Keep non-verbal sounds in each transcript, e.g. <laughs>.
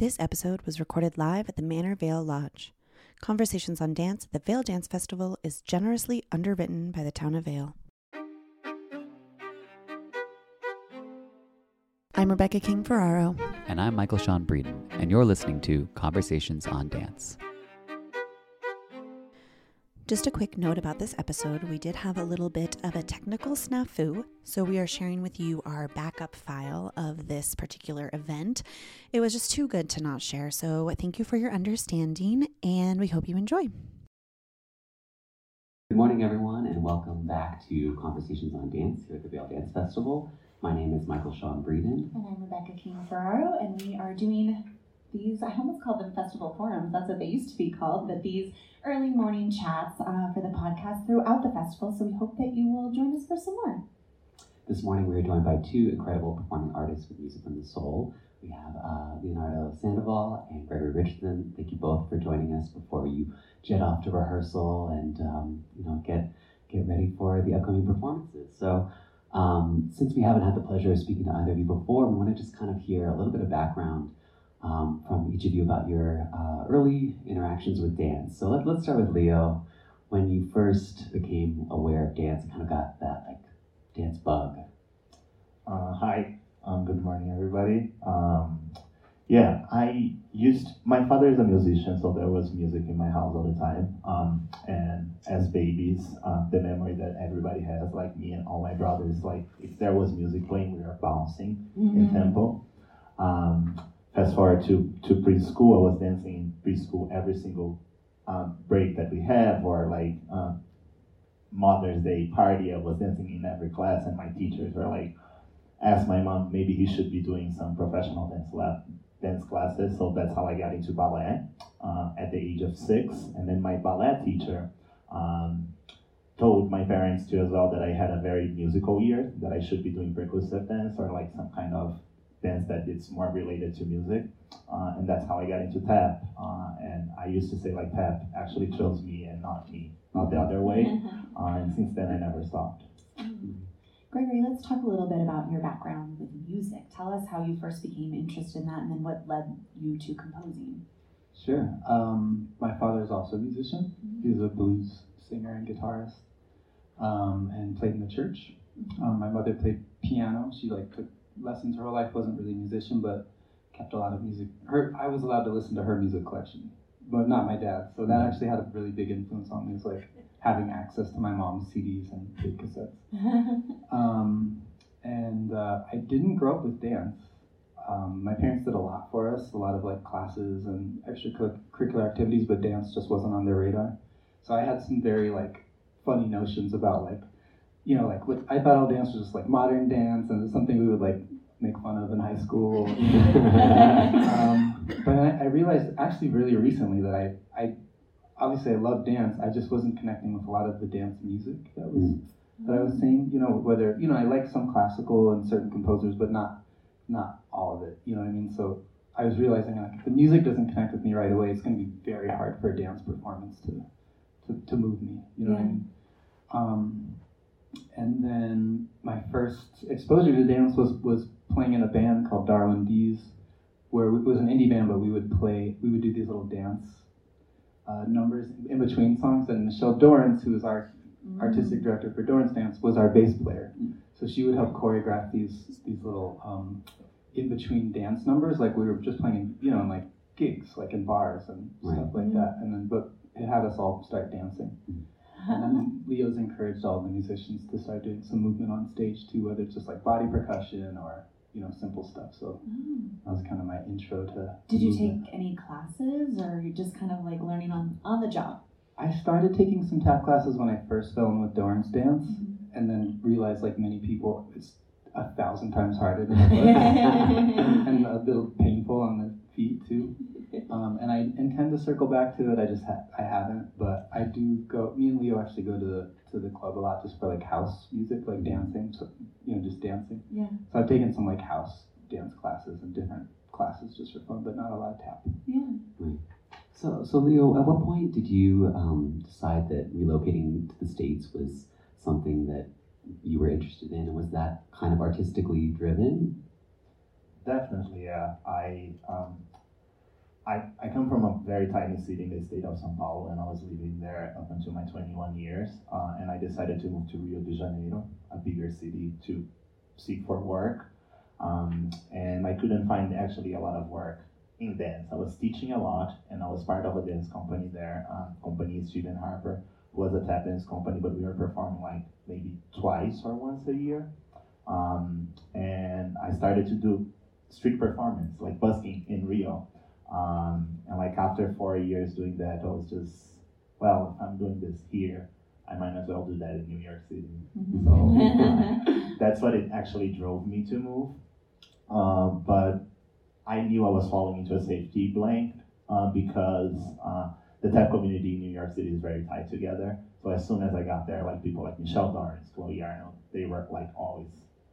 This episode was recorded live at the Manor Vail Lodge. Conversations on Dance at the Vail Dance Festival is generously underwritten by the town of Vail. I'm Rebecca King Ferraro. And I'm Michael Sean Breeden, and you're listening to Conversations on Dance. Just a quick note about this episode we did have a little bit of a technical snafu, so we are sharing with you our backup file of this particular event. It was just too good to not share, so thank you for your understanding, and we hope you enjoy. Good morning, everyone, and welcome back to Conversations on Dance here at the Vail Dance Festival. My name is Michael Sean Breeden. And I'm Rebecca King Ferraro, and we are doing these, I almost called them festival forums, that's what they used to be called, but these early morning chats uh, for the podcast throughout the festival. So we hope that you will join us for some more. This morning we are joined by two incredible performing artists with Music From The Sole. We have uh, Leonardo Sandoval and Gregory Richardson. Thank you both for joining us before you jet off to rehearsal and um, you know get get ready for the upcoming performances. So um, since we haven't had the pleasure of speaking to either of you before, we want to just kind of hear a little bit of background um, from each of you about your uh, early interactions with dance. So let, let's start with Leo. When you first became aware of dance, kind of got that like dance bug. Uh, hi, um, good morning, everybody. Um, yeah, I used my father is a musician, so there was music in my house all the time. Um, and as babies, um, the memory that everybody has, like me and all my brothers, like if there was music playing, we were bouncing Mm-hmm. in tempo. Um, fast forward to, to preschool, I was dancing in preschool every single um, break that we have, or like um, Mother's Day party, I was dancing in every class, and my teachers were like, asked my mom maybe he should be doing some professional dance lab, dance classes. So that's how I got into ballet uh, at the age of six. And then my ballet teacher um, told my parents too as well that I had a very musical ear, that I should be doing percussive dance or like some kind of dance that it's more related to music. Uh, and that's how I got into tap. Uh, and I used to say like tap actually chose me and not me, not the other way. <laughs> Uh, and since then I never stopped. Gregory, let's talk a little bit about your background with music. Tell us how you first became interested in that and then what led you to composing. Sure. Um, my father is also a musician. He's a blues singer and guitarist, um, and played in the church. Um, my mother played piano. She like took lessons her life. wasn't really a musician, but kept a lot of music. Her, I was allowed to listen to her music collection, but not my dad. So that actually had a really big influence on me. It's like having access to my mom's CDs and big cassettes. <laughs> Um, and uh, I didn't grow up with dance. Um, my parents did a lot for us, a lot of like classes and extracurricular activities, but dance just wasn't on their radar. So I had some very like funny notions about like, you know, like what, I thought all dance was just like modern dance and it's something we would like make fun of in high school. <laughs> um, but I, I realized actually really recently that I, I obviously I love dance. I just wasn't connecting with a lot of the dance music that was that I was saying. You know, whether you know I like some classical and certain composers, but not not all of it. You know what I mean? So I was realizing like if the music doesn't connect with me right away, it's going to be very hard for a dance performance to to, to move me. You know what I mean? Um, and then my first exposure to dance was was playing in a band called Darwin Deez, where we, it was an indie band, but we would play, we would do these little dance uh, numbers in between songs. And Michelle Dorrance, who is our artistic director for Dorrance Dance, was our bass player. So she would help choreograph these these little um, in between dance numbers, like we were just playing, you know, in like gigs, like in bars and stuff Right. like that. And then, but it had us all start dancing. And then Leo's encouraged all the musicians to start doing some movement on stage too, whether it's just like body percussion or you know simple stuff. So mm. that was kind of my intro to. Did you movement. take any classes or you just kind of like learning on on the job? I started taking some tap classes when I first fell in with Dorrance dance, mm-hmm. and then realized like many people, it's a thousand times harder than <laughs> it was, <laughs> and a little painful on the feet too. <laughs> <laughs> Um, and I intend to circle back to it. I just ha- I haven't, but I do go. Me and Leo actually go to the to the club a lot just for like house music, like dancing. So you know, just dancing. Yeah. So I've taken some like house dance classes and different classes just for fun, but not a lot of tap. Yeah. So, so Leo, at what point did you um, decide that relocating to the States was something that you were interested in? And was that kind of artistically driven? Definitely, yeah. I um, I I come from a very tiny city in the state of São Paulo, and I was living there up until my 21 years. Uh, and I decided to move to Rio de Janeiro, a bigger city, to seek for work. Um, and I couldn't find actually a lot of work in dance. I was teaching a lot, and I was part of a dance company there. Uh, company Stephen Harper who was a tap dance company, but we were performing like maybe twice or once a year. Um, and I started to do street performance, like busking in Rio. Um, and like after four years doing that, I was just, well, if I'm doing this here, I might as well do that in New York City. So <laughs> uh, that's what it actually drove me to move. Um, but I knew I was falling into a safety blank uh, because uh, the tap community in New York City is very tied together. So as soon as I got there, like people like Michelle Dorrance, Chloe Arnold, they were like always,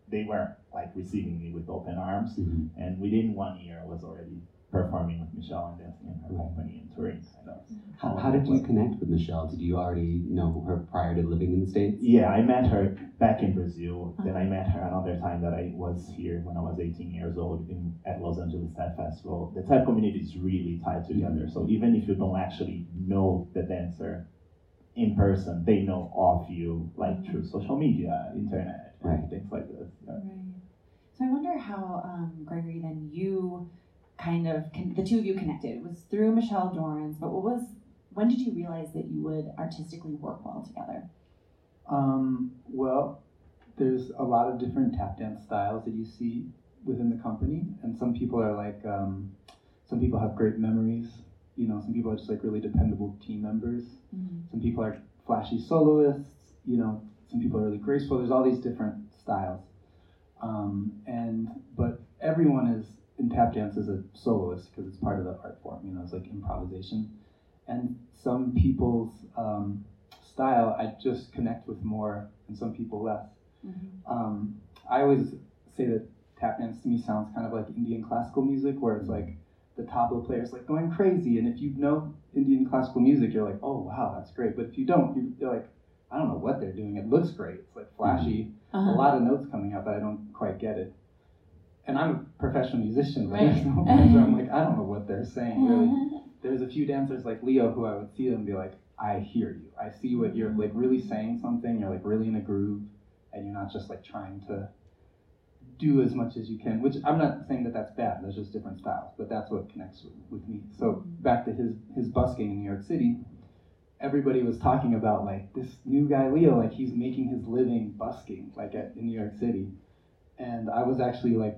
they were like receiving me with open arms. Mhm. And within one year, I was already performing with Michelle and dancing in her company and touring. So How, how did you connect with Michelle? Did you already know her prior to living in the States? Yeah, I met her back in Brazil. Uh-huh. Then I met her another time that I was here when I was 18 years old in, at Los Angeles Tap Festival. The tap community is really tied mm-hmm. together. So even if you don't actually know the dancer in person, they know of you like through mm-hmm. social media, internet, and Right. things like this. Yeah. Right. So I wonder how um, Gregory then you kind of con- the two of you connected It was through Michelle Dorrance, but what was when did you realize that you would artistically work well together? Um, well, there's a lot of different tap dance styles that you see within the company, and some people are like, um, some people have great memories. You know, some people are just like really dependable team members. Some people are flashy soloists. You know, some people are really graceful. There's all these different styles, um, and but everyone is in tap dance is a soloist because it's part of the art form. You know, it's like improvisation, and some people's um, style I just connect with more, and some people less. Um, I always say that tap dance to me sounds kind of like Indian classical music, where it's like the tabla player's like going crazy, and if you know Indian classical music, you're like, oh wow, that's great. But if you don't, you're, you're like, I don't know what they're doing. It looks great. It's like flashy, Uh-huh. a lot of notes coming out, but I don't quite get it. And I'm a professional musician, but Right. there's no where I'm like, I don't know what they're saying really there's a few dancers like Leo who I would see them and be like, I hear you. I see what you're mm-hmm. like really saying something. You're like really in a groove, and you're not just like trying to do as much as you can. Which I'm not saying that that's bad. There's just different styles, but that's what connects with, with me. So mm-hmm. back to his his busking in New York City. Everybody was talking about like this new guy Leo, like he's making his living busking, like at, in New York City, and I was actually like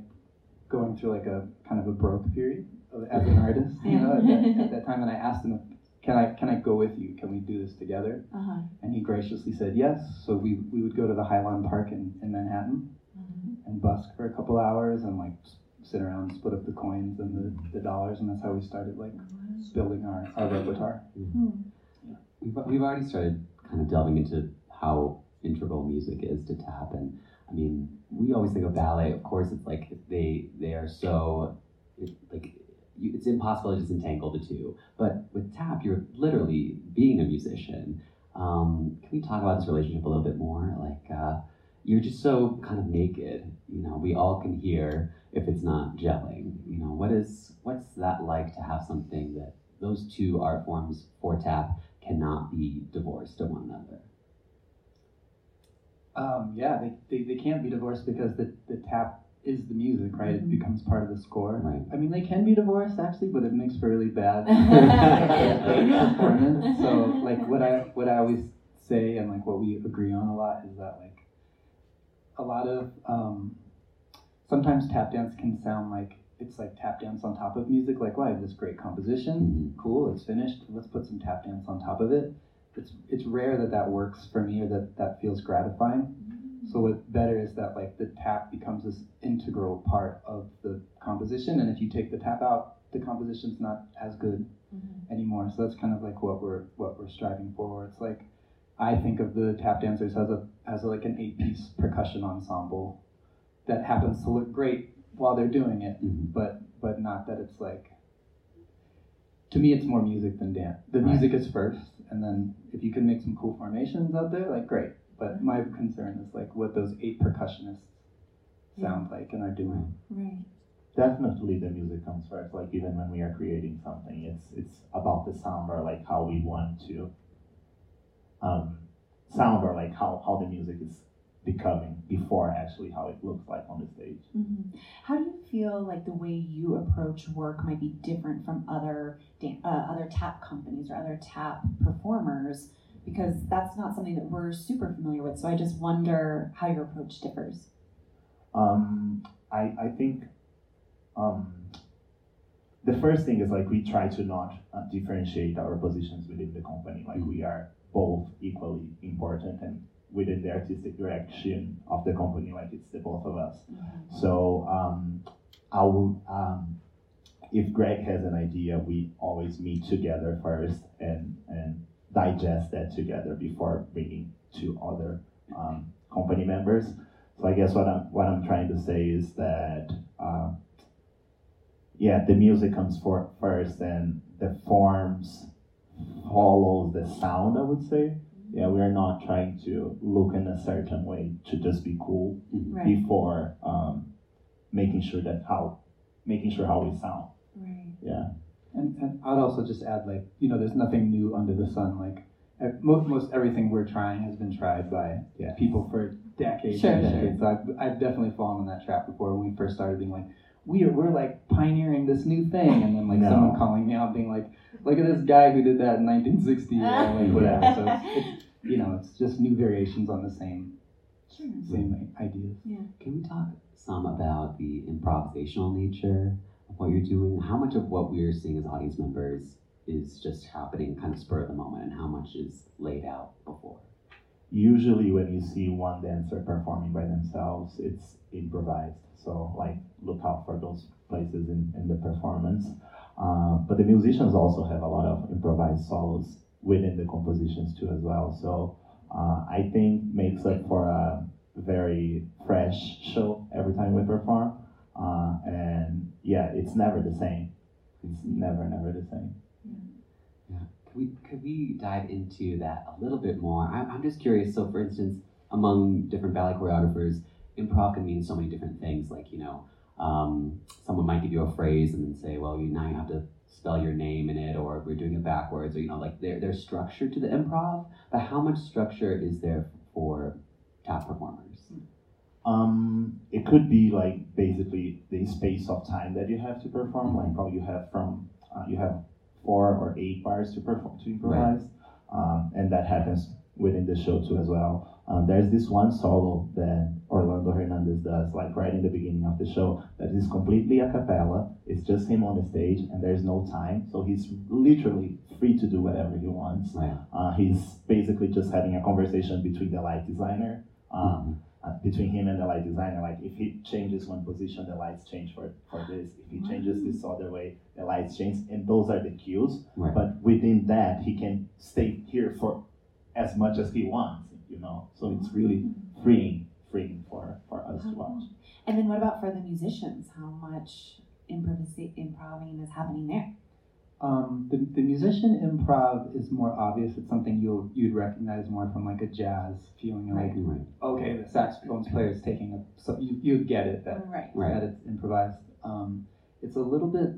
going through like a kind of a broke period of- as an artist, you know, at that, at that time. And I asked him, "Can I can I go with you? Can we do this together?" Uh-huh. And he graciously said yes. So we, we would go to the Highline Park in, in Manhattan and busk for a couple hours and like sit around, and split up the coins and the, the dollars, and that's how we started like building our, our repertoire. We've, we've already started kind of delving into how integral music is to tap. And I mean, we always think of ballet. Of course, it's like they they are so it, like you, it's impossible to disentangle the two. But with tap, you're literally being a musician. Um, can we talk about this relationship a little bit more? Like, uh, you're just so kind of naked. You know, we all can hear if it's not gelling. You know, what is what's that like to have something that those two art forms for tap cannot be divorced to one another? Um, yeah, they, they, they can't be divorced because the, the tap is the music, right? It becomes part of the score. Right. I mean, they can be divorced actually, but it makes for really bad <laughs> performance. So, like, what I what I always say and like what we agree on a lot is that like a lot of um, sometimes tap dance can sound like it's like tap dance on top of music. Like, well, I have this great composition, cool, it's finished. Let's put some tap dance on top of it. It's it's rare that that works for me or that that feels gratifying. So what better is that like the tap becomes this integral part of the composition, and if you take the tap out, the composition's not as good mm-hmm. anymore. So that's kind of like what we're what we're striving for. It's like I think of the tap dancers as a as a, like an eight piece percussion ensemble that happens to look great while they're doing it, mm-hmm. but but not that it's like. To me, it's more music than dance. The Right. music is first, and then if you can make some cool formations out there, like great. But my concern is like what those eight percussionists sound like and are doing. Right. definitely the music comes first like even when we are creating something it's it's about the sound or like how we want to um, sound or like how, how the music is becoming before actually how it looks like on the stage Mhm. How do you feel like the way you approach work might be different from other uh, other tap companies or other tap performers? Because that's not something that we're super familiar with. So I just wonder how your approach differs. um, I, I think um, the first thing is like we try to not uh, differentiate our positions within the company like we are both equally important and within the artistic direction of the company like it's the both of us so um, I would um, if Greg has an idea we always meet together first and and digest that together before bringing to other um, company members so I guess what I'm what I'm trying to say is that um, yeah, the music comes for first, and the forms follow the sound. I would say. Yeah, we are not trying to look in a certain way to just be cool Right. before um, making sure that how making sure how we sound. Right. Yeah. And, and I'd also just add, like, you know, there's nothing new under the sun. Like, most, most everything we're trying has been tried by Yeah. people for decades Sure, and sure. decades. So I've, I've definitely fallen in that trap before when we first started being like, we are, we're like pioneering this new thing. And then, like, No. someone calling me out being like, look at this guy who did that in 1960 or like <laughs> whatever. So it's, it's, you know, it's just new variations on the same, Sure. same ideas. Yeah. Can we talk some about the improvisational nature of what you're doing? How much of what we're seeing as audience members is just happening kind of spur of the moment, and how much is laid out before? Usually, when you see one dancer performing by themselves, it's improvised. So, like, look out for those places in, in the performance. Uh, but the musicians also have a lot of improvised solos within the compositions too, as well. So, uh, I think makes up for a very fresh show every time we perform. Uh, and yeah, it's never the same. It's never, never the same. Could we could we dive into that a little bit more? I'm, I'm just curious. So, for instance, among different ballet choreographers, improv can mean so many different things. Like you know, um, someone might give you a phrase and then say, "Well, you now you have to spell your name in it," or we're doing it backwards, or you know, like there there's structure to the improv. But how much structure is there for tap performers? Um, it could be like basically the space of time that you have to perform. Like how you have from uh, you have four or eight bars to perform to improvise, um, and that happens within the show too as well. Um, there's this one solo that Orlando Hernandez does, like right in the beginning of the show, that is completely a cappella. It's just him on the stage, and there's no time, so he's literally free to do whatever he wants. Right. Uh, he's basically just having a conversation between the light designer, um, uh, Uh, between him and the light designer. Like if he changes one position, the lights change for, for this. If he changes mm. this other way, the lights change. And those are the cues. Right. But within that, he can stay here for as much as he wants. You know. So it's really mm-hmm. freeing, freeing for, for us to watch. And then what about for the musicians? How much improvising improving is happening there? Um, the, the musician improv is more obvious. It's something you'll you'd recognize more from like a jazz feeling, like Right. okay, the saxophone player is taking a so you you get it that Right. Right. that it's improvised. Um, it's a little bit.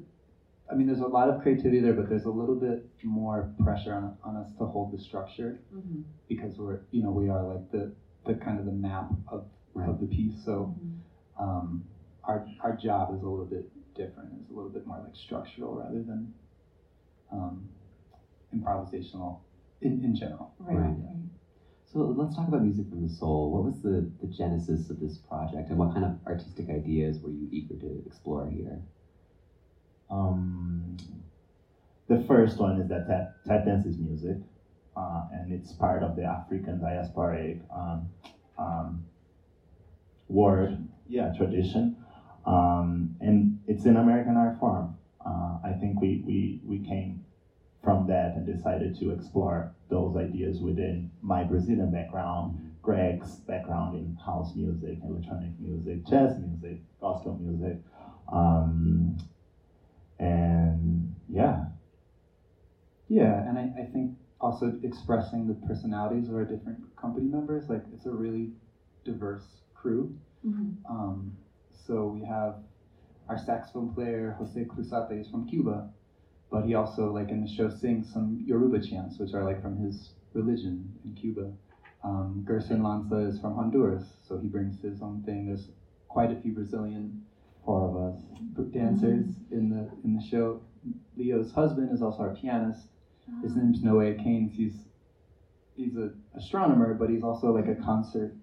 I mean, there's a lot of creativity there, but there's a little bit more pressure on, on us to hold the structure Mm-hmm. because we're you know we are like the the kind of the map of Right. of the piece. So Mm-hmm. um, our our job is a little bit different. It's a little bit more like structural rather than um, improvisational in, in general. Right. Right. right. So let's talk about Music From The Sole. What was the, the genesis of this project, and what kind of artistic ideas were you eager to explore here? Um, the first one is that tap, tap dance is music, uh, and it's part of the African diasporic um, um, word, yeah, tradition, um, and it's an American art form. Uh, I think we, we, we came from that and decided to explore those ideas within my Brazilian background, Greg's background in house music, electronic music, jazz music, gospel music. Um, and yeah, Yeah, and I, I think also expressing the personalities of our different company members, like it's a really diverse crew. Mm-hmm. Um, so we have our saxophone player Jose Cruzate is from Cuba, but he also like in the show sings some Yoruba chants, which are like from his religion in Cuba. Um, Gerson Lanza is from Honduras, so he brings his own thing. There's quite a few Brazilian four of us. dancers mm-hmm. in the in the show. Leo's husband is also our pianist. Ah. His name's Noah Keynes. He's he's a astronomer, but he's also like a concert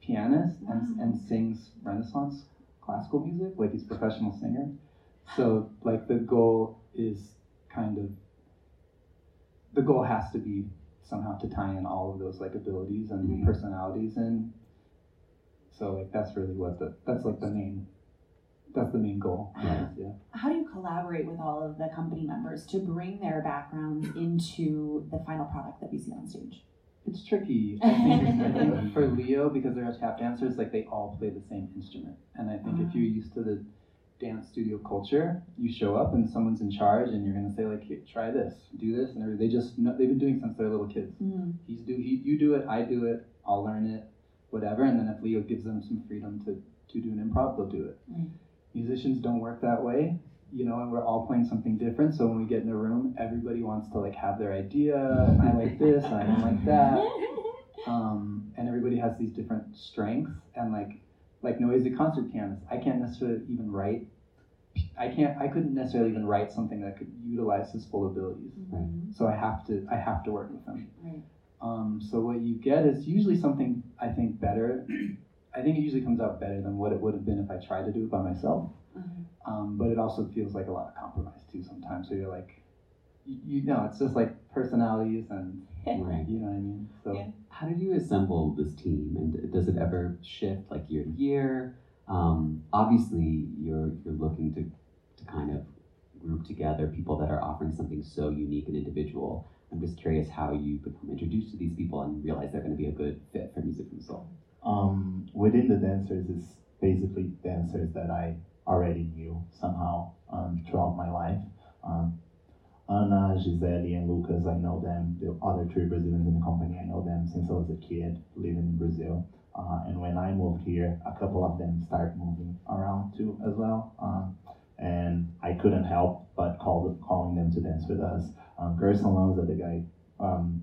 pianist and ah. and sings Renaissance classical music. Like he's a professional singer. So like the goal is kind of the goal has to be somehow to tie in all of those like abilities and Right. personalities and so like that's really what the that's like the main that's the main goal. Yeah. yeah. How do you collaborate with all of the company members to bring their backgrounds into the final product that we see on stage? It's tricky. I think, I think for Leo, because they're tap dancers, like they all play the same instrument. And I think if you're used to the dance studio culture, you show up and someone's in charge, and you're gonna say like, Here, "Try this, do this," and they just know, they've been doing since they're little kids. Mm. He's do he, you do it, I do it, I'll learn it, whatever. And then if Leo gives them some freedom to to do an improv, they'll do it. Right. Musicians don't work that way. You know, and we're all playing something different. So when we get in a room, everybody wants to like have their idea. And I like this, I don't like that <laughs> um, and everybody has these different strengths and like like Noah's a concert pianist i can't necessarily even write i can't i couldn't necessarily even write something that could utilize his full abilities Mhm. so i have to i have to work with him Right. um, so what you get is usually something i think better <clears throat> i think it usually comes out better than what it would have been if i tried to do it by myself Mhm. Um, but it also feels like a lot of compromise too sometimes so you're like you, you know it's just like personalities and <laughs> Right. you know what i mean so Yeah. How did you assemble this team, and does it ever shift like year to year? Um, obviously, you're you're looking to to kind of group together people that are offering something so unique and individual. I'm just curious how you become introduced to these people and realize they're going to be a good fit for Music from Sole. Um, within the dancers is basically dancers that I already knew somehow um, throughout my life. Um, Anna, Gisele, and Lucas, I know them. The other three Brazilians in the company, I know them since I was a kid living in Brazil. Uh, and when I moved here, a couple of them started moving around too as well. Um, and I couldn't help but call calling them to dance with us. Um, Gerson Lanza, the guy um,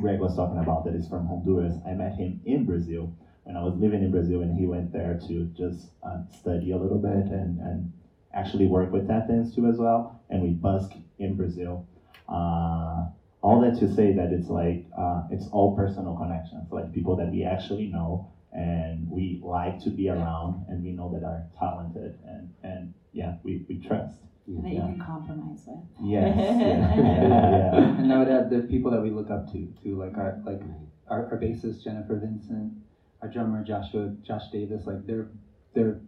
Greg was talking about that is from Honduras, I met him in Brazil when I was living in Brazil, and he went there to just uh, study a little bit and, and actually work with tap dance too as well. And we busk in Brazil. Uh, all that to say that it's like uh, it's all personal connections, like people that we actually know and we like to be around, and we know that are talented and and yeah, we, we trust. That Yeah. you can compromise with. Yes. <laughs> yeah, yeah, <laughs> yeah. and I would add the people that we look up to, too, like our like our, our bassist Jennifer Vincent, our drummer Joshua Josh Davis, like they're they're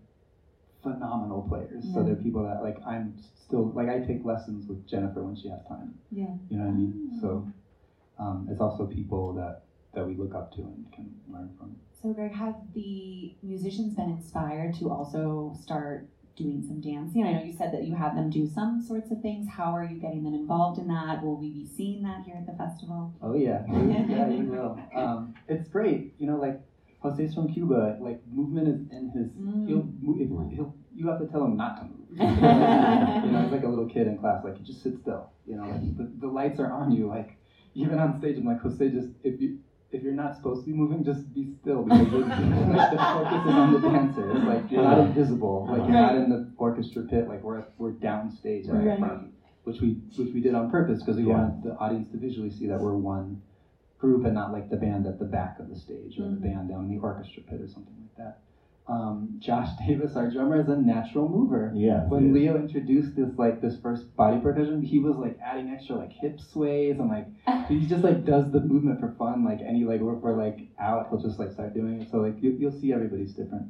phenomenal players. So they're people that like I'm still like I take lessons with Jennifer when she has time. Yeah. You know what I mean? So um, it's also people that that we look up to and can learn from. So, Greg, have the musicians been inspired to also start doing some dancing? I know you said that you have them do some sorts of things. How are you getting them involved in that? Will we be seeing that here at the festival? Oh yeah, <laughs> yeah, you will. Um, it's great, you know, like Jose's from Cuba. Like movement is in his. Mm. He'll move. If, he'll. You have to tell him not to move. <laughs> <laughs> you know, he's like a little kid in class. Like you just sit still. You know, like the, the lights are on you. Like even on stage, I'm like Jose, just if you if you're not supposed to be moving, just be still because you're, <laughs> like, the focus is on the dancer. It's like you're not invisible. Like you're not in the orchestra pit. Like we're we're downstage at Right. the front, which we which we did on purpose because we Yeah. wanted the audience to visually see that we're one group and not like the band at the back of the stage or Mhm. the band down in the orchestra pit or something like that. Um, Josh <laughs> Davis, our drummer, is a natural mover. Yeah. When Leo introduced this like this first body percussion, he was like adding extra like hip sways and like <laughs> he just like does the movement for fun. Like any like if we're like out, he'll just like start doing it. So like you, you'll see everybody's different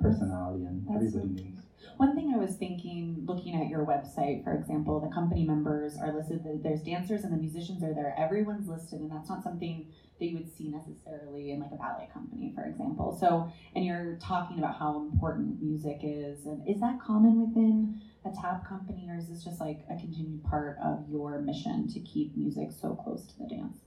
personality and That's so everybody moves. One thing I was thinking, looking at your website, for example, the company members are listed. There's dancers and the musicians are there. Everyone's listed, and that's not something that you would see necessarily in like a ballet company, for example. So, and you're talking about how important music is, and is that common within a tap company, or is this just like a continued part of your mission to keep music so close to the dance?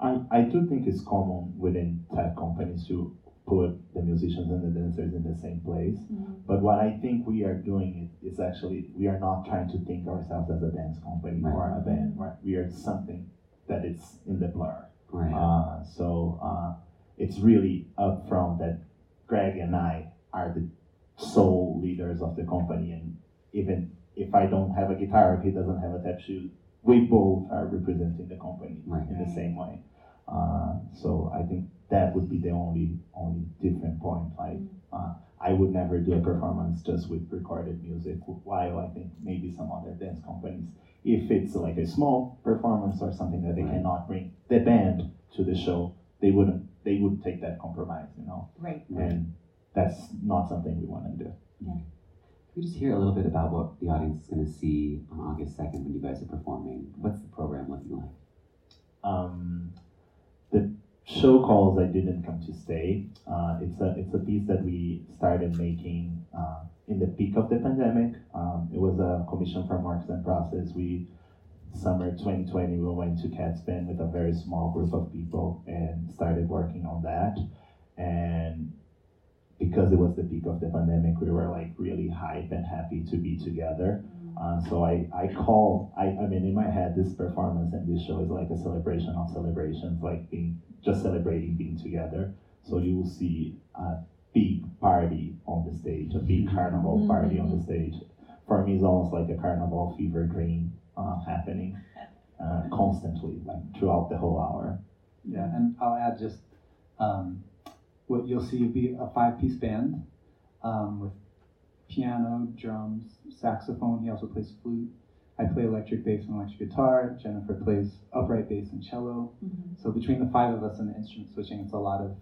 I, I do think it's common within tech companies to put the musicians and the dancers in the same place. But what I think we are doing is, is actually we are not trying to think ourselves as a dance company or a band. Right? We are something that is in the blur. Right. Uh, so uh, it's really up upfront that Greg and I are the sole leaders of the company, and even if I don't have a guitar, if he doesn't have a tap shoe, we both are representing the company Right. in the same way. Uh, so I think that would be the only only different point. Like uh, I would never do a performance just with recorded music. While I think maybe some other dance companies, if it's like a small performance or something that they Right. cannot bring the band to the show, they wouldn't they would take that compromise, you know. Right. And that's not something we want to do. Yeah. Can we just hear a little bit about what the audience is going to see on August 2nd when you guys are performing? What's the program looking like? um, the show calls I didn't come to stay. Uh, it's a it's a piece that we started making uh, in the peak of the pandemic. Um, it was a commission from Works and Process. We summer 2020 we went to Kaatsbaan with a very small group of people and started working on that. And because it was the peak of the pandemic, we were like really hype and happy to be together. Uh, so I, I call I, I mean in my head this performance and this show is like a celebration of celebrations, like being just celebrating being together. So you will see a big party on the stage, a big carnival party on the stage. For me, it's almost like a carnival fever dream uh, happening uh, constantly, like throughout the whole hour. Yeah, and I'll add just um, what you'll see will be a five-piece band um, with piano, drums, saxophone. He also plays flute. I play electric bass and electric guitar. Jennifer plays upright bass and cello. So between the five of us and the instrument switching, it's a lot of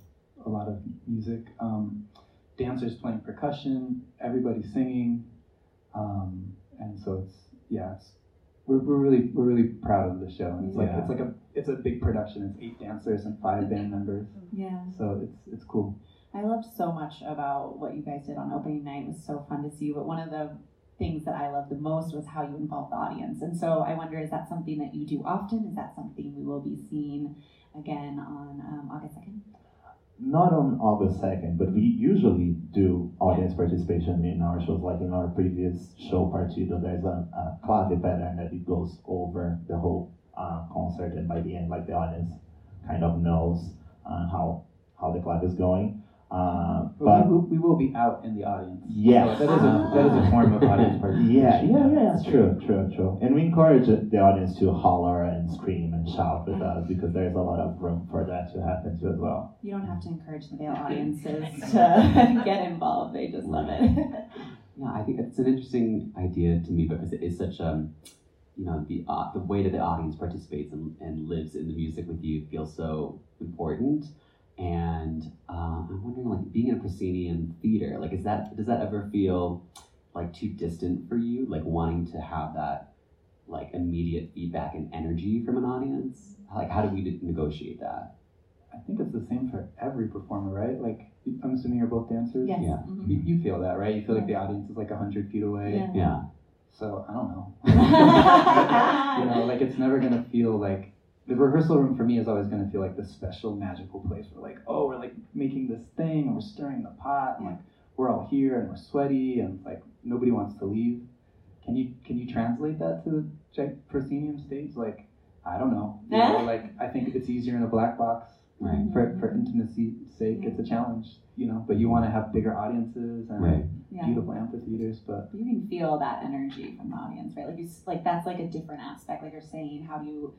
a lot of music. Um, dancers playing percussion, everybody singing, um, and so it's yeah, it's we're, we're really we're really proud of the show. And it's like it's like a it's a big production. It's eight dancers and five band members, Yeah. so it's it's cool. I loved so much about what you guys did on opening night. It was so fun to see. But one of the things that I loved the most was how you involved the audience. And so I wonder, is that something that you do often? Is that something we will be seeing again on um, August 2nd? Not on August 2nd, but we usually do audience participation in our shows. Like in our previous show, Partido, there's a, a clave pattern that it goes over the whole uh, concert, and by the end, like the audience kind of knows uh, how how the clave is going. Uh, But but we, will, we will be out in the audience. Yeah. So that is a that is a form of audience <laughs> participation. yeah, yeah, yeah, That's true, true, true. And we encourage the audience to holler and scream and shout with us because there's a lot of room for that to happen too as well. You don't have to encourage the male <laughs> audiences to <laughs> get involved. They just love it. Yeah, I think it's an interesting idea to me because it is such a you know, the uh, the way that the audience participates and, and lives in the music with you feels so important. And uh, I'm wondering, like, being in a proscenium theater, like, is that does that ever feel like too distant for you? Like wanting to have that like immediate feedback and energy from an audience? Like, how do we negotiate that? I I think it's the same for every performer, right? Like, I'm assuming you're both dancers. Yes. Yeah. Mhm. You, you feel that, right? You feel like the audience is like hundred feet away. Yeah. Yeah. So I don't know. <laughs> <laughs> you know, like it's never gonna feel like the rehearsal room for me is always gonna feel like this special magical place where like, oh, we're like making this thing and we're stirring the pot and like we're all here and we're sweaty and like nobody wants to leave. Can you can you translate that to the gi- proscenium stage? Like, I don't know. You know, eh? like I think it's easier in a black box Right. for for intimacy's sake. It's a challenge, you know. But you want to have bigger audiences and Right. Yeah. beautiful amphitheaters. But you can feel that energy from the audience, right? Like you, s- like that's like a different aspect. Like you're saying, how do you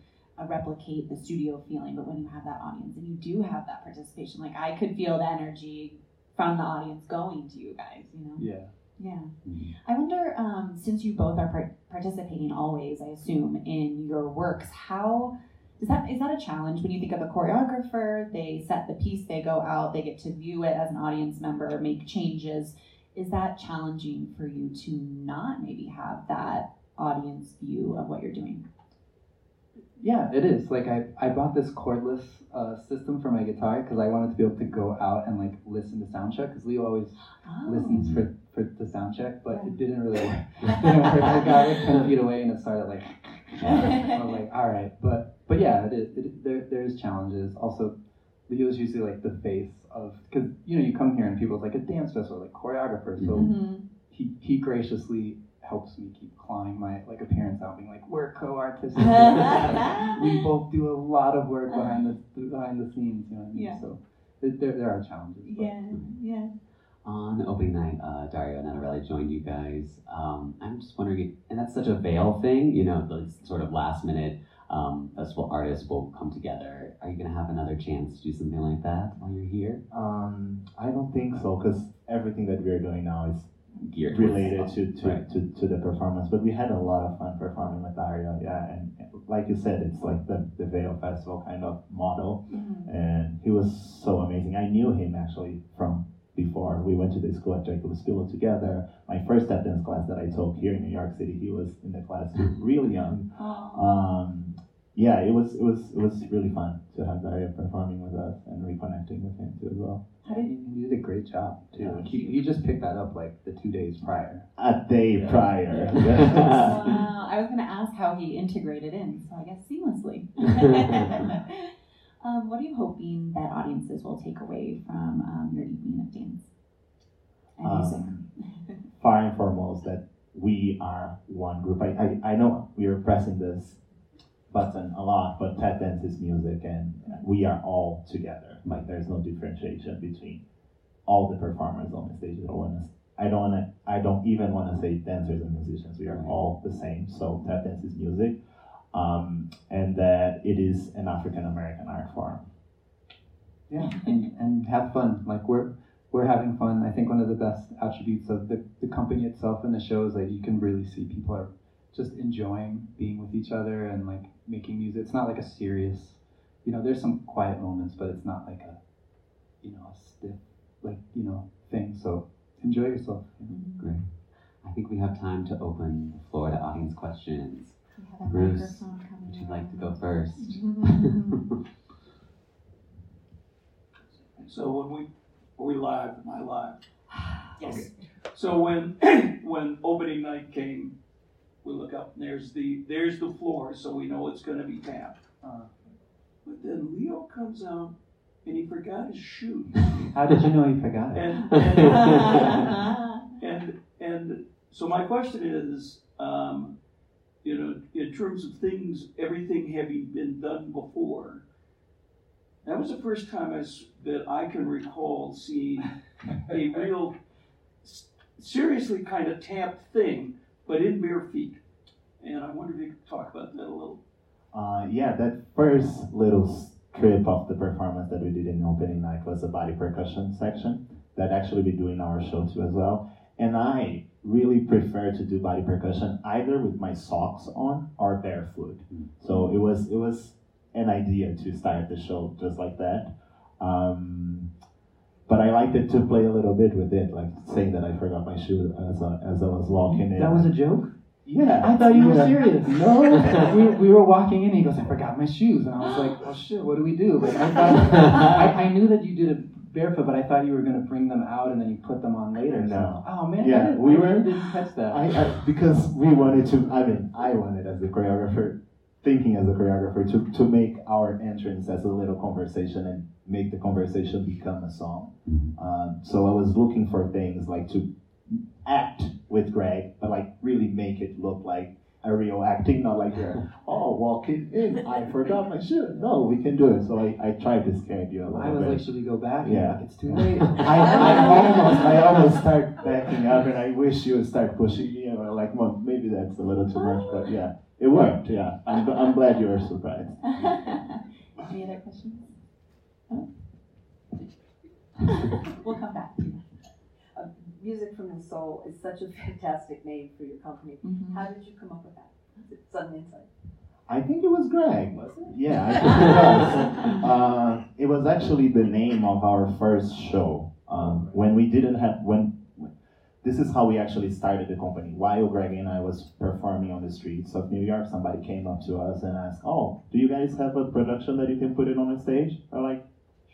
replicate the studio feeling? But when you have that audience and you do have that participation, like I could feel the energy from the audience going to you guys. You know? yeah. Yeah. Mhm. I wonder, um, since you both are par- participating always, I assume, in your works, how is that is that a challenge when you think of a choreographer? They set the piece, they go out, they get to view it as an audience member, make changes. Is that challenging for you to not maybe have that audience view of what you're doing? Yeah, it is. Like I, I bought this cordless uh, system for my guitar because I wanted to be able to go out and like listen to sound check because Leo always Oh. listens for, for the sound check, but Yeah. it didn't really work. <laughs> <laughs> It didn't work. I got like ten feet away and it started like. <laughs> I was like, all right, but but yeah, it is. It, there there's challenges. Also, Leo's usually like the face of because you know you come here and people's like a dance festival, like choreographer. So Mhm. he he graciously helps me keep clawing my like appearance out, being like, we're co-artists. <laughs> <laughs> we both do a lot of work behind the behind the scenes. You know what I mean? Yeah. So there, there there are challenges. but- Yeah, yeah. On opening night, uh, Dario and Annabelle joined you guys. Um, I'm just wondering, if, and that's such a Vail thing, you know, those sort of last minute um, festival artists will come together. Are you going to have another chance to do something like that while you're here? Um, I don't think so because everything that we're doing now is Geared related to to, Right. to to the performance. But we had a lot of fun performing with Dario, yeah. And like you said, it's like the the Vail Festival kind of model, Mhm. and he was so amazing. I knew him actually from before. We went to the school at Jacob's Pillow together. My first step dance class that I took here in New York City, he was in the class too, really young. Oh. Um, yeah, it was it was it was really fun to have Dario performing with us and reconnecting with him too as well. How did he, he did a great job too. Yeah. Like, he, he just picked that up like the two days prior. A day Yeah. prior. <laughs> Wow, I was going to ask how he integrated in, so I guess seamlessly. <laughs> um, what are you hoping that audiences will take away from um, your evening of dance and music? Um, far and foremost that we are one group. I, I, I know we are pressing this button a lot, but tap dance is music and we are all together. Like there's no differentiation between all the performers on the stage. I don't wanna I don't wanna I don't even wanna say dancers and musicians. We are all the same. So tap dance is music. Um, and that it is an African American art form. Yeah, and, and have fun. Like we're we're having fun. I think one of the best attributes of the, the company itself and the show is that you can really see people are just enjoying being with each other and like making music. It's not like a serious, you know. There's some quiet moments, but it's not like a, you know, a stiff like you know thing. So enjoy yourself. Great. I think we have time to open the floor to audience questions. We Bruce, Would you like to go first? So when we, are we live? Am I live? Yes. Okay. So when, <clears throat> when opening night came, we look up and there's the, there's the floor, so we know it's gonna be tapped. Uh, But then Leo comes out and he forgot his shoes. how did you know he forgot it? And, <laughs> and, and, and so my question is, um, you know, in terms of things, everything having been done before, that was the first time I s that I can recall seeing a real, seriously kind of tapped thing, but in bare feet. And I wonder if you could talk about that a little. Uh, yeah, that first little strip of the performance that we did in opening night was a body percussion section that actually we do in our show too as well. And I really prefer to do body percussion either with my socks on or barefoot. So it was it was an idea to start the show just like that. Um, but I liked it to play a little bit with it, like saying that I forgot my shoe as I, as I was walking in. That was a joke. Yeah. I thought you were serious. <laughs> No, we, we were walking in. He goes, I forgot my shoes, and I was like, oh shit, what do we do? Like I thought, I, I knew that you did it barefoot, but I thought you were gonna bring them out and then you put them on later. So- No. oh man, Yeah, didn't, we I were- didn't catch that. I, I because we wanted to. I mean, I wanted as the choreographer, thinking as a choreographer, to to make our entrance as a little conversation and make the conversation become a song. Um, so I was looking for things like to act with Greg, but like really make it look like a real acting, not like you're <laughs> oh walking in. I forgot my shoe. No, we can do it. So I, I tried to scare you a little I was bit. like, should we go back? Yeah. like, it's too late. <laughs> I, I almost I almost start backing up and I wish you would start pushing me or like well maybe that's a little too much but yeah it worked yeah I'm, I'm glad you were surprised <laughs> Any other questions? No? We'll come back to you. Music from the Sole is such a <laughs> fantastic name for your company. Mhm. How did you come up with that? Was it sudden insight? I think it was Greg Was it? yeah I <laughs> think it was uh, it was actually the name of our first show um, when we didn't have when this is how we actually started the company. While Greg and I was performing on the streets of New York, somebody came up to us and asked, "Oh, do you guys have a production that you can put it on the stage?" We're like,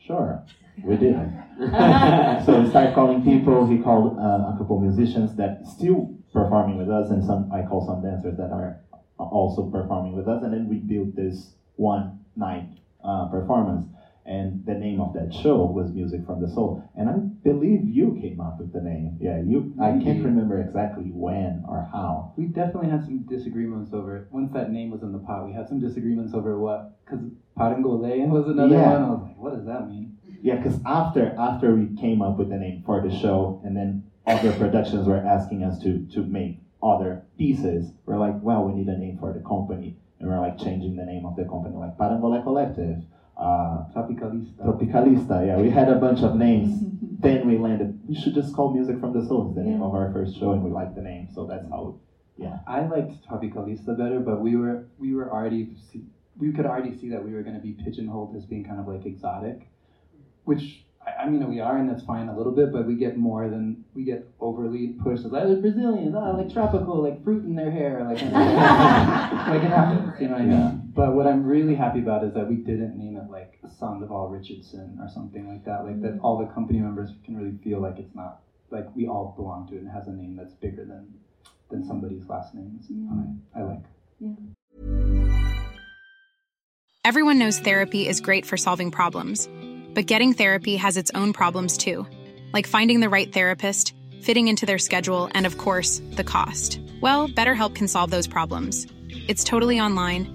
"Sure." We did. <laughs> so he started calling people. He called uh, a couple musicians that still performing with us, and some I call some dancers that are also performing with us, and then we built this one night uh, performance. And the name of that show was Music from the Sole. And I believe you came up with the name. Yeah, you. I can't remember exactly when or how. We definitely had some disagreements over it. Once that name was in the pot, we had some disagreements over what, because Parangolean was another Yeah. one. I was like, what does that mean? Yeah, because after after we came up with the name for the show, and then other productions were asking us to to make other pieces, we're like, well, we need a name for the company, and we're like changing the name of the company, like Parangole Collective, uh, Tropicalista. Tropicalista. Yeah, we had a bunch of names. <laughs> then we landed. We should just call Music from the Sole. The name of our first show, and we liked the name, so that's how. Yeah. I liked Tropicalista better, but we were we were already we could already see that we were going to be pigeonholed as being kind of like exotic, which I, mean we are, and that's fine a little bit, but we get more than we get overly pushed as like Brazilian, oh, like tropical, like fruit in their hair, like <laughs> like it happens, you know what I mean? But what I'm really happy about is that we didn't name it like Sandoval Richardson or something like that, like that mm. all the company members can really feel like it's not like we all belong to it and has a name that's bigger than than somebody's last name. It's- mm. I, I like. Everyone knows therapy is great for solving problems, but getting therapy has its own problems too, like finding the right therapist, fitting into their schedule, and of course, the cost. Well, BetterHelp can solve those problems. It's totally online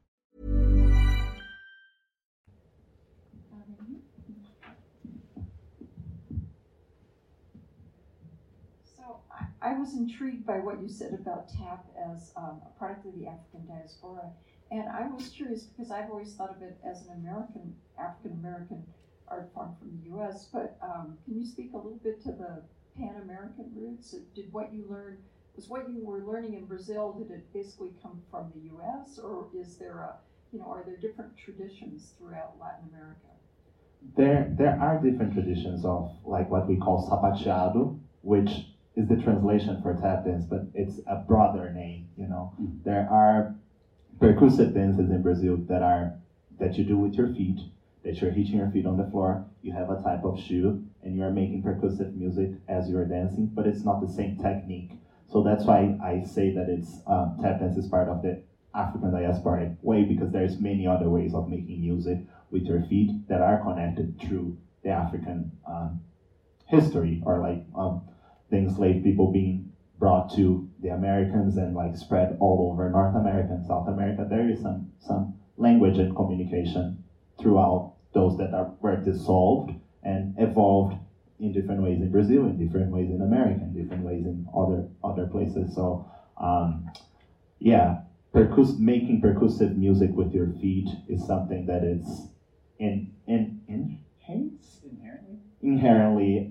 I, was intrigued by what you said about TAP as um, a product of the African diaspora. And I was curious because I've always thought of it as an American, African American art form from the US. But um, can you speak a little bit to the Pan American roots? Did what you learned, was what you were learning in Brazil, did it basically come from the US? Or is there a, you know, are there different traditions throughout Latin America? There, there are different traditions of like what we call sapateado, which is the translation for tap dance, but it's a broader name. You know, there are percussive dances in Brazil that are that you do with your feet, that you're hitting your feet on the floor. You have a type of shoe, and you are making percussive music as you're dancing, but it's not the same technique. So that's why I say that it's um, tap dance is part of the African diasporic way because there's many other ways of making music with your feet that are connected through the African um, history or like um, the enslaved people being brought to the Americans and like spread all over North America and South America. There is some some language and communication throughout those that are were dissolved and evolved in different ways in Brazil, in different ways in America, in different ways in other other places. So um, yeah, percuss- making percussive music with your feet is something that is in in in inherently inherently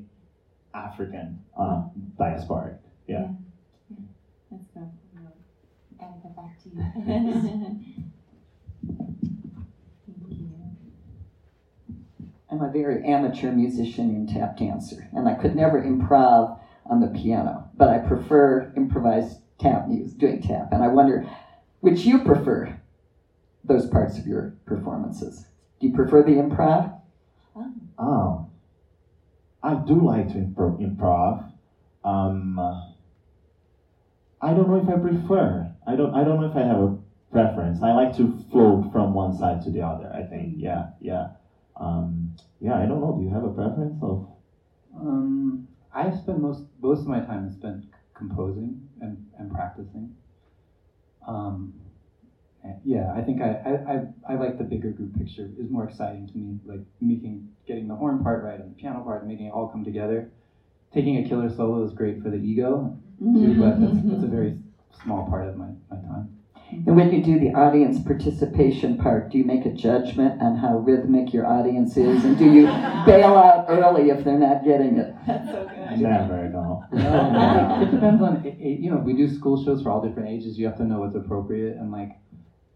African uh, diasporic. Yeah. Let's go. Gotta go back to you. <laughs> I'm a very amateur musician and tap dancer, and I could never improv on the piano, but I prefer improvised tap music, doing tap. And I wonder, which you prefer those parts of your performances? Do you prefer the improv? Um, I do like to impro- improv. Um, I don't know if I prefer. I don't. I don't know if I have a preference. I like to float from one side to the other. I think. Yeah. Yeah. Um, yeah. I don't know. Do you have a preference of? Um, I spend most most of my time spent composing and, and practicing. Um, yeah, I think I, I, I, I like the bigger group picture is more exciting to me. Like making getting the horn part right and the piano part, and making it all come together. Taking a killer solo is great for the ego, too, mm-hmm. but that's, that's a very small part of my, my time. Mm-hmm. And when you do the audience participation part, do you make a judgment on how rhythmic your audience is? And do you <laughs> bail out early if they're not getting it? Never. No. No, <laughs> <laughs> it depends on a- a- you know. We do school shows for all different ages. You have to know what's appropriate, and like,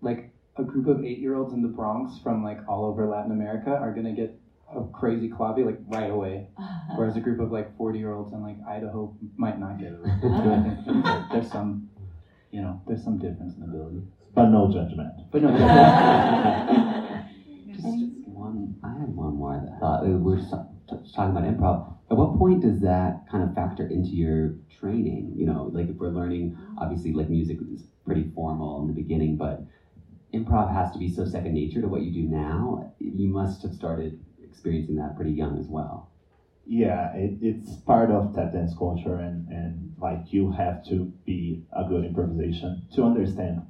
like a group of eight-year-olds in the Bronx from like all over Latin America are gonna get a crazy clave like right away, <laughs> whereas a group of like forty-year-olds in like Idaho might not get it. So I think that there's some, you know, there's some difference in ability. But no judgment. But no. <laughs> Judgment. Just one. I had one more that I thought uh, we're so- t- talking about improv. At what point does that kind of factor into your training? You know, like if we're learning, obviously, like music is pretty formal in the beginning, but improv has to be so second nature to what you do now. You must have started experiencing that pretty young as well. Yeah, it, it's part of tap dance culture, and, and like you have to be a good improvisation to understand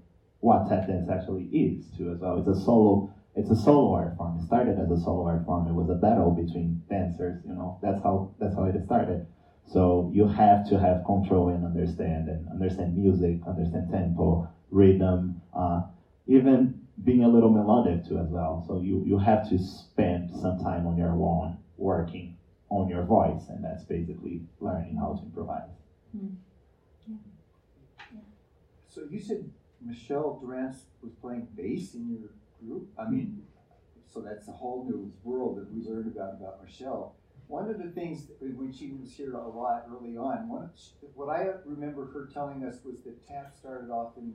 what tap dance actually is too as well. It's a solo, it's a solo art form. It started as a solo art form. It was a battle between dancers. You know, that's how that's how it started. So you have to have control and understand and understand music, understand tempo, rhythm, uh, even being a little melodic too as well. So you you have to spend some time on your own working on your voice, and that's basically learning how to improvise. Hmm. So you said Michelle Dorrance was playing bass in your group? I mean, so that's a whole new world that we learned about about Michelle. One of the things that when she was here a lot early on, one of, what I remember her telling us was that tap started off in,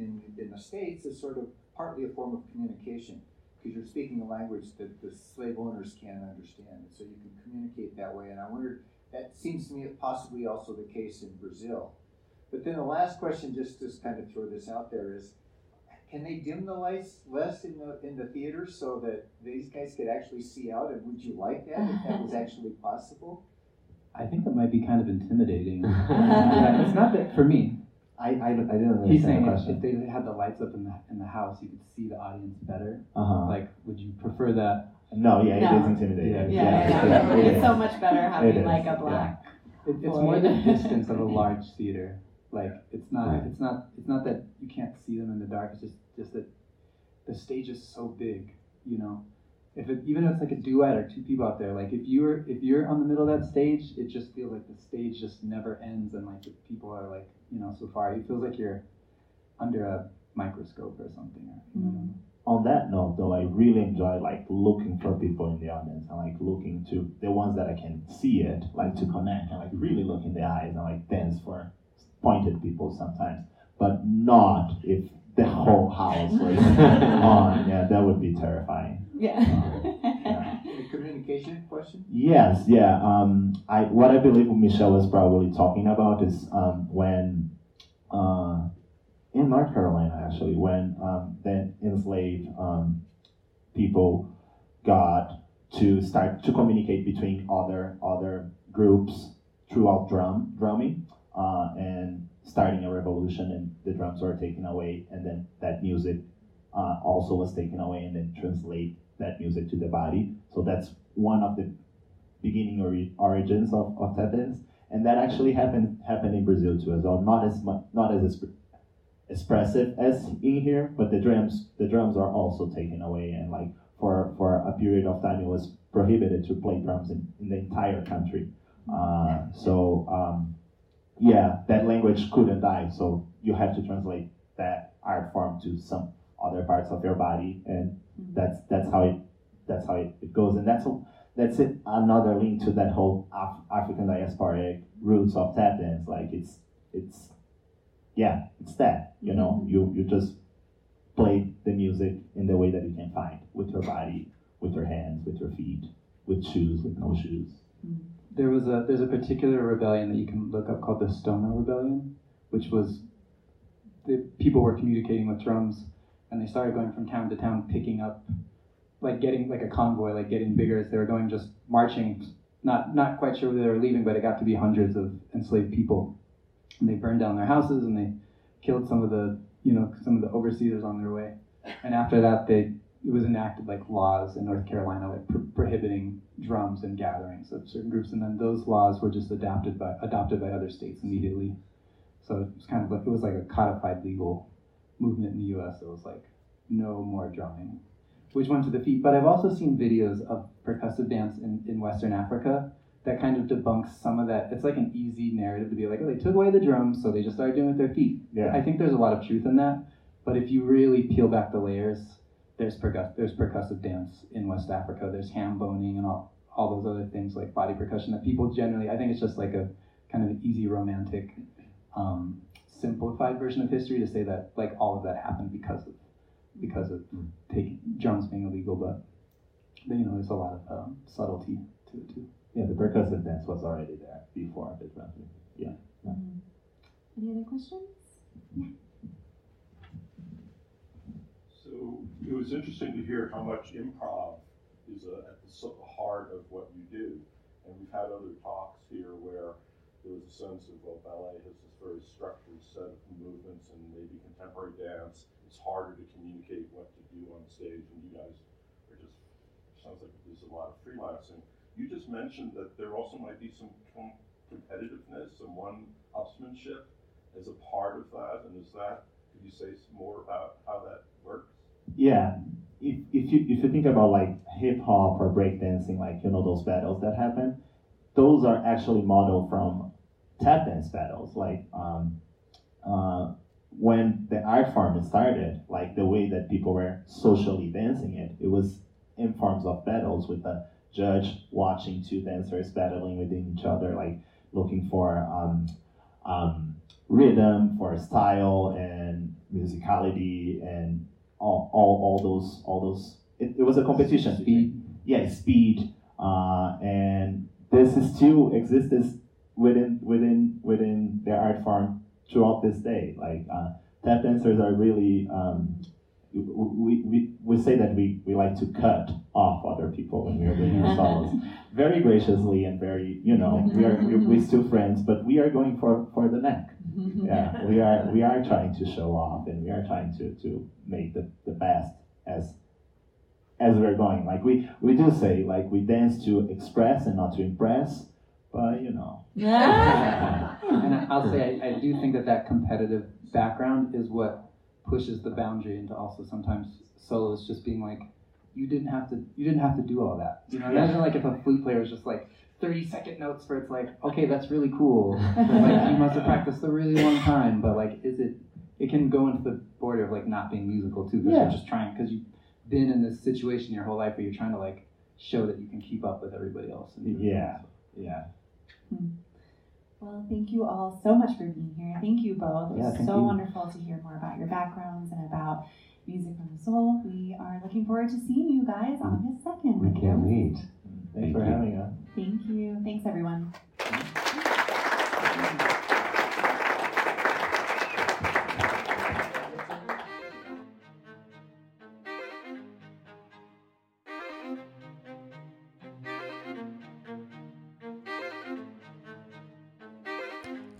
in in the states is sort of partly a form of communication because you're speaking a language that the slave owners can't understand, And so you can communicate that way. And I wondered that seems to me possibly also the case in Brazil. But then the last question, just to kind of throw this out there, is can they dim the lights less in the in the theater so that these guys could actually see out? And would you like that if that was <laughs> actually possible? I think that might be kind of intimidating. <laughs> yeah, it's not that for me. I, I, I didn't He's understand saying the if, question. if they had the lights up in the in the house, you could see the audience better. Uh-huh. Like, would you prefer that? No, yeah, it No. is intimidating. Yeah, Yeah, yeah, yeah, it it's is. so much better having It like is, a yeah. black. It, it's more the <laughs> distance of a large theater. Like, it's not. Right. It's not. It's not that you can't see them in the dark. It's just just that the stage is so big. You know, if it, even if it's like a duet or two people out there, like if you're if you're on the middle of that stage, it just feels like the stage just never ends, and like the people are like you know so far. It feels like you're under a microscope or something. Or, you know, mm-hmm. On that note, though, I really enjoy like looking for people in the audience and like looking to the ones that I can see it, like to connect and like really look in the eyes and like dance for pointed people sometimes, but not if the whole house was <laughs> on. Yeah, that would be terrifying. Yeah. <laughs> The communication question? Yes, yeah. Um, I what I believe Michelle was probably talking about is um, when uh, in North Carolina, actually, when um, the enslaved um, people got to start to communicate between other other groups throughout drum drumming. uh, and starting a revolution, and the drums were taken away, and then that music uh, also was taken away, and then translate that music to the body. So that's one of the beginning ori- origins of, of tap dance, and that actually happened happened in Brazil too as well. Not as much, not as expressive as in here, but the drums the drums are also taken away, and like for for a period of time, it was prohibited to play drums in, in the entire country. Uh, so um, yeah, that language couldn't die. So you have to translate that art form to some other parts of your body, and Mm-hmm. that's that's how it that's how it, it goes, and that's that's it. Another link to that whole Af- African diasporic roots of tap dance. Like it's it's yeah, it's that you know mm-hmm. you you just play the music in the way that you can find with your body, with your hands, with your feet, with shoes, with no shoes. Mm-hmm. There was a there's a particular rebellion that you can look up called the Stono Rebellion, which was the people were communicating with drums, and they started going from town to town, picking up, like getting like a convoy, like getting bigger as they were going, just marching. Not not quite sure where they were leaving, but it got to be hundreds of enslaved people, and they burned down their houses and they killed some of the you know some of the overseers on their way, and after that they it was enacted like laws in North Carolina like pro- prohibiting drums and gatherings of certain groups, and then those laws were just adopted by adopted by other states immediately. So it was kind of like it was like a codified legal movement in the U.S. It was like no more drumming, which went to the feet. But I've also seen videos of percussive dance in, in Western Africa that kind of debunks some of that. It's like an easy narrative to be like, oh, they took away the drums, so they just started doing it with their feet. Yeah. I think there's a lot of truth in that. But if you really peel back the layers, there's percuss- there's percussive dance in West Africa. There's ham boning and all all those other things like body percussion that people generally. I think it's just like a kind of an easy romantic, um, simplified version of history to say that like all of that happened because of because of taking drums being illegal. But you know, there's a lot of um, subtlety to it too. Yeah, the percussive dance was already there before the drum. Yeah. yeah. Any other questions? Yeah. So it was interesting to hear how much improv is uh, at the heart of what you do. And we've had other talks here where there was a sense of, well, ballet has this very structured set of movements and maybe contemporary dance, it's harder to communicate what to do on stage. And you guys are just, sounds like there's a lot of freelancing. You just mentioned that there also might be some com- competitiveness and one-upsmanship as a part of that. And is that, could you say more about how that works? Yeah, if, if you if you think about like hip hop or breakdancing, like you know those battles that happen, those are actually modeled from tap dance battles. Like um, uh, when the art form started, like the way that people were socially dancing it, it was in forms of battles with the judge watching two dancers battling within each other, like looking for um, um, rhythm, for style and musicality and all, all, all those all those it, it was a competition speed yeah speed uh, and this is still exists within within within the art form throughout this day. Like uh, tap dancers are really um, we, we, we say that we, we like to cut off other people when we are doing our <laughs> solos. Very graciously and very you know we are we're, we're still friends but we are going for for the neck. <laughs> Yeah we are we are trying to show off and we are trying to to make the, the best as as we're going. Like we we do say like we dance to express and not to impress but you know. <laughs> And I- I'll say I, I do think that that competitive background is what pushes the boundary into also sometimes solos just being like you didn't have to you didn't have to do all that. You know imagine like if a flute player is just like 30 second notes where it's like okay that's really cool. Like you must have practiced a really long time but like is it it can go into the border of like not being musical too because Yeah. you're just trying because you've been in this situation your whole life where you're trying to like show that you can keep up with everybody else. Yeah. Yeah Hmm. Well, thank you all so much for being here. Thank you both. It Yeah, was thank so you. wonderful to hear more about your backgrounds and about Music from the Sole. We are looking forward to seeing you guys August 2nd. We can't wait. thanks for having us Thank you. Thanks, everyone.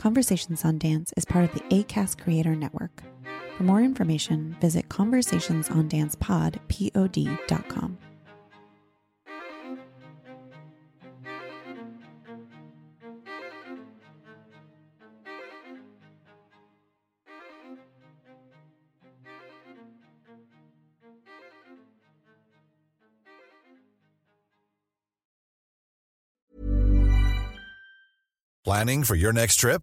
Conversations on Dance is part of the ACAST Creator Network. For more information, visit conversationsondancepod.com. Planning for your next trip?